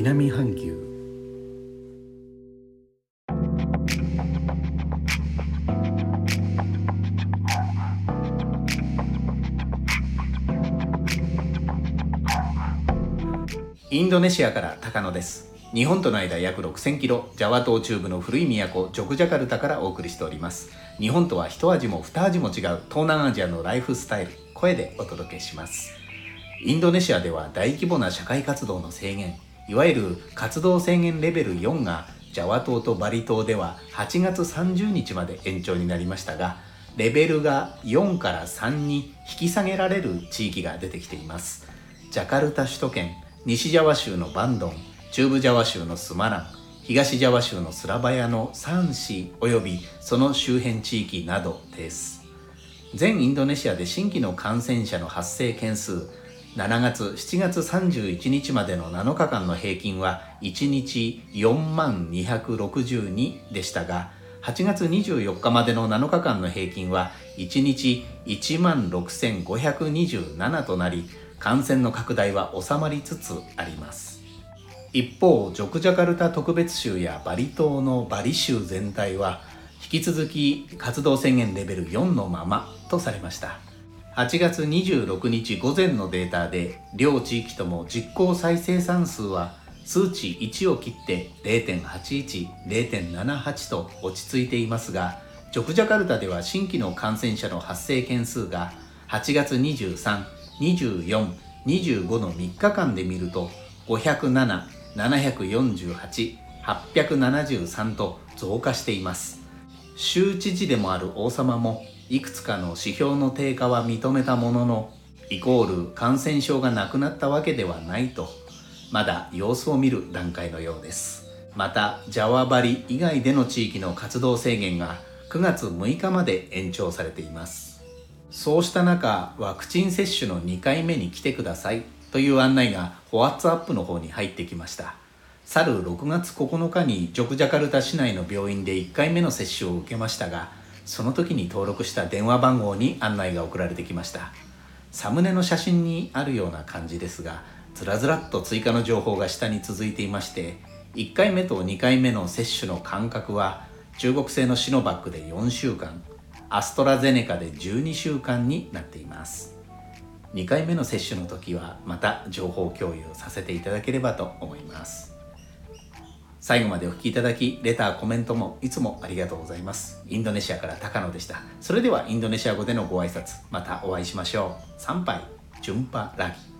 南半球。インドネシアから高野です。日本との間約6000キロジャワ島中部の古い都ジョクジャカルタからお送りしております。日本とは一味も二味も違う東南アジアのライフスタイル。声でお届けします。インドネシアでは大規模な社会活動の制限。いわゆる活動制限レベル4がジャワ島とバリ島では8月30日まで延長になりましたがレベルが4から3に引き下げられる地域が出てきています。ジャカルタ首都圏西ジャワ州のバンドン中部ジャワ州のスマラン東ジャワ州のスラバヤの3市及びその周辺地域などです。全インドネシアで新規の感染者の発生件数7月7月31日までの7日間の平均は1日4万262でしたが8月24日までの7日間の平均は1日1万6527となり感染の拡大は収まりつつあります。一方ジョクジャカルタ特別州やバリ島のバリ州全体は引き続き活動宣言レベル4のままとされました。8月26日午前のデータで両地域とも実効再生産数は数値1を切って0.81、0.78と落ち着いていますがジョクジャカルタでは新規の感染者の発生件数が8月23、24、25の3日間で見ると507、748、873と増加しています。州知事でもある王様もいくつかの指標の低下は認めたもののイコール感染症がなくなったわけではないとまだ様子を見る段階のようです。またジャワバリ以外での地域の活動制限が9月6日まで延長されています。そうした中ワクチン接種の2回目に来てくださいという案内が WhatsApp の方に入ってきました。去る6月9日にジョクジャカルタ市内の病院で1回目の接種を受けましたがその時に登録した電話番号に案内が送られてきました。サムネの写真にあるような感じですがずらずらっと追加の情報が下に続いていまして1回目と2回目の接種の間隔は中国製のシノバックで4週間アストラゼネカで12週間になっています。2回目の接種の時はまた情報共有させていただければと思います。最後までお聴きいただき、レター、コメントもいつもありがとうございます。インドネシアから高野でした。それではインドネシア語でのご挨拶、またお会いしましょう。参拝、順波ラギ。